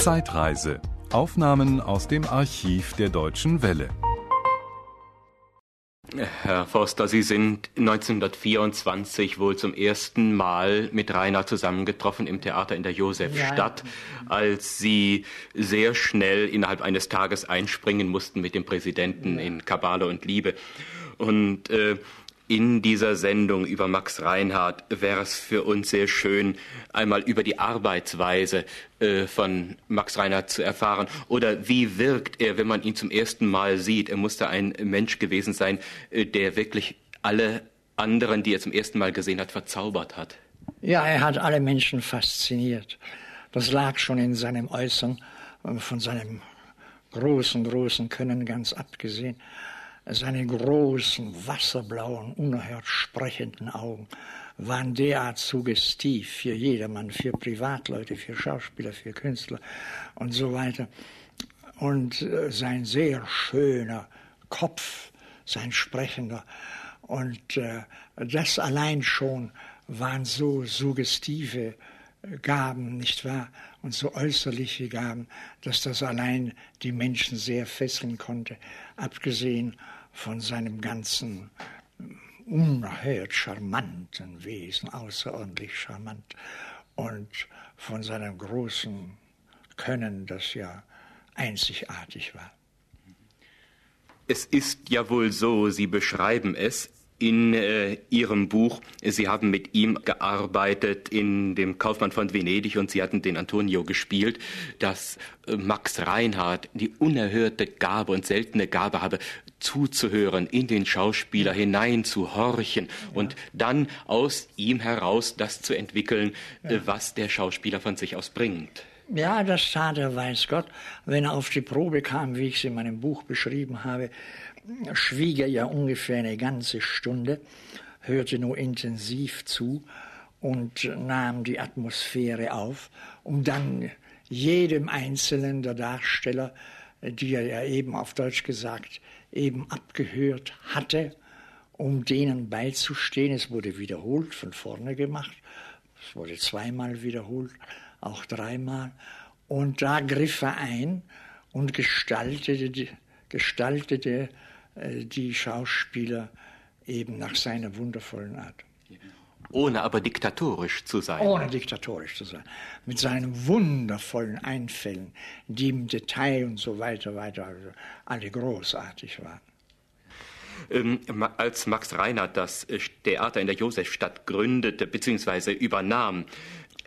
Zeitreise. Aufnahmen aus dem Archiv der Deutschen Welle. Herr Forster, Sie sind 1924 wohl zum ersten Mal mit Rainer zusammengetroffen im Theater in der Josefstadt, ja. als Sie sehr schnell innerhalb eines Tages einspringen mussten mit dem Präsidenten ja. in Kabale und Liebe. Und äh, in dieser Sendung über Max Reinhardt wäre es für uns sehr schön, einmal über die Arbeitsweise äh, von Max Reinhardt zu erfahren. Oder wie wirkt er, wenn man ihn zum ersten Mal sieht? Er musste ein Mensch gewesen sein, äh, der wirklich alle anderen, die er zum ersten Mal gesehen hat, verzaubert hat. Ja, er hat alle Menschen fasziniert. Das lag schon in seinem Äußern, äh, von seinem großen, großen Können ganz abgesehen seine großen, wasserblauen, unerhört sprechenden Augen waren derart suggestiv für jedermann, für Privatleute, für Schauspieler, für Künstler und so weiter. Und äh, sein sehr schöner Kopf, sein sprechender. Und äh, das allein schon waren so suggestive Gaben, nicht wahr? Und so äußerliche Gaben, dass das allein die Menschen sehr fesseln konnte, abgesehen von seinem ganzen unerhört charmanten Wesen, außerordentlich charmant, und von seinem großen Können, das ja einzigartig war. Es ist ja wohl so, Sie beschreiben es, in äh, Ihrem Buch. Sie haben mit ihm gearbeitet in dem Kaufmann von Venedig und Sie hatten den Antonio gespielt, dass äh, Max Reinhardt die unerhörte Gabe und seltene Gabe habe, zuzuhören, in den Schauspieler hineinzuhorchen ja. und dann aus ihm heraus das zu entwickeln, ja. was der Schauspieler von sich aus bringt. Ja, das tat er, weiß Gott. Wenn er auf die Probe kam, wie ich es in meinem Buch beschrieben habe, schwieg er ja ungefähr eine ganze Stunde, hörte nur intensiv zu und nahm die Atmosphäre auf, um dann jedem einzelnen der Darsteller, die er ja eben auf Deutsch gesagt eben abgehört hatte, um denen beizustehen. Es wurde wiederholt, von vorne gemacht. Es wurde zweimal wiederholt, auch dreimal. Und da griff er ein und gestaltete, gestaltete äh, die Schauspieler eben nach seiner wundervollen Art. Ohne aber diktatorisch zu sein. Ohne diktatorisch zu sein. Mit seinen wundervollen Einfällen, die im Detail und so weiter, weiter, also alle großartig waren. Ähm, als Max Reinhardt das äh, Theater in der Josefstadt gründete bzw. übernahm,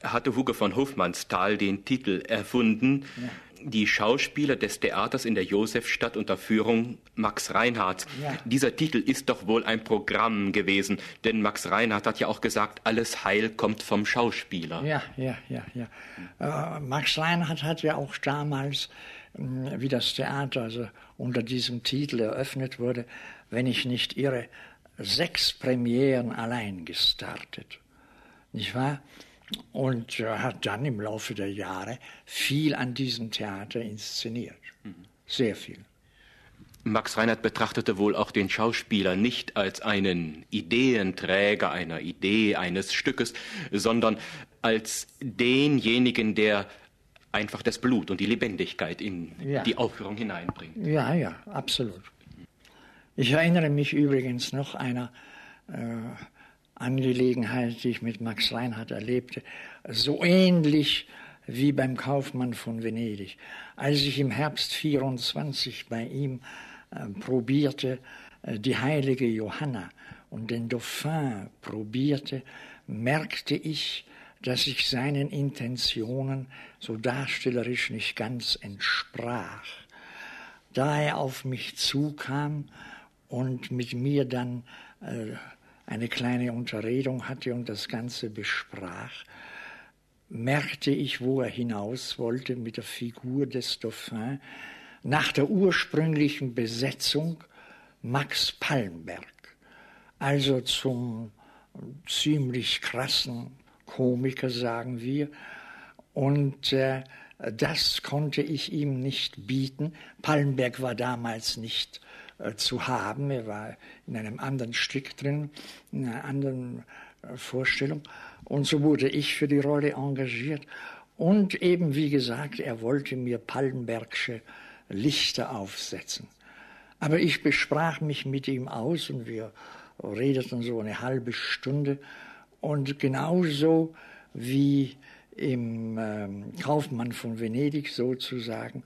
hatte Hugo von Hofmannsthal den Titel erfunden, ja die Schauspieler des Theaters in der Josefstadt unter Führung Max Reinhardt. Ja. Dieser Titel ist doch wohl ein Programm gewesen, denn Max Reinhardt hat ja auch gesagt, alles Heil kommt vom Schauspieler. Ja, ja, ja, ja. Äh, Max Reinhardt hat ja auch damals, äh, wie das Theater also unter diesem Titel eröffnet wurde, wenn ich nicht irre, sechs Premieren allein gestartet. Nicht wahr? Und hat dann im Laufe der Jahre viel an diesem Theater inszeniert. Sehr viel. Max Reinhardt betrachtete wohl auch den Schauspieler nicht als einen Ideenträger einer Idee, eines Stückes, sondern als denjenigen, der einfach das Blut und die Lebendigkeit in ja. die Aufführung hineinbringt. Ja, ja, absolut. Ich erinnere mich übrigens noch einer äh, Angelegenheit, die ich mit Max Reinhardt erlebte, so ähnlich wie beim Kaufmann von Venedig. Als ich im Herbst 24 bei ihm äh, probierte, äh, die heilige Johanna und den Dauphin probierte, merkte ich, dass ich seinen Intentionen so darstellerisch nicht ganz entsprach. Da er auf mich zukam und mit mir dann äh, eine kleine Unterredung hatte und das Ganze besprach, merkte ich, wo er hinaus wollte mit der Figur des Dauphin. Nach der ursprünglichen Besetzung Max Palmberg, also zum ziemlich krassen Komiker, sagen wir. Und äh, das konnte ich ihm nicht bieten. Palmberg war damals nicht äh, zu haben. Er war in einem anderen Stück drin, in einer anderen äh, Vorstellung. Und so wurde ich für die Rolle engagiert. Und eben, wie gesagt, er wollte mir Pallenbergsche Lichter aufsetzen. Aber ich besprach mich mit ihm aus und wir redeten so eine halbe Stunde. Und genauso wie im äh, Kaufmann von Venedig sozusagen,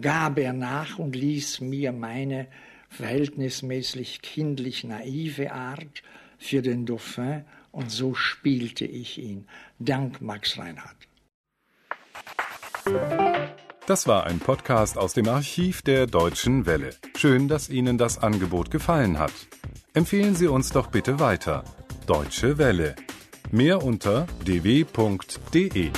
gab er nach und ließ mir meine verhältnismäßig kindlich naive Art für den Dauphin und so spielte ich ihn. Dank Max Reinhardt. Das war ein Podcast aus dem Archiv der Deutschen Welle. Schön, dass Ihnen das Angebot gefallen hat. Empfehlen Sie uns doch bitte weiter. Deutsche Welle. Mehr unter dw.de.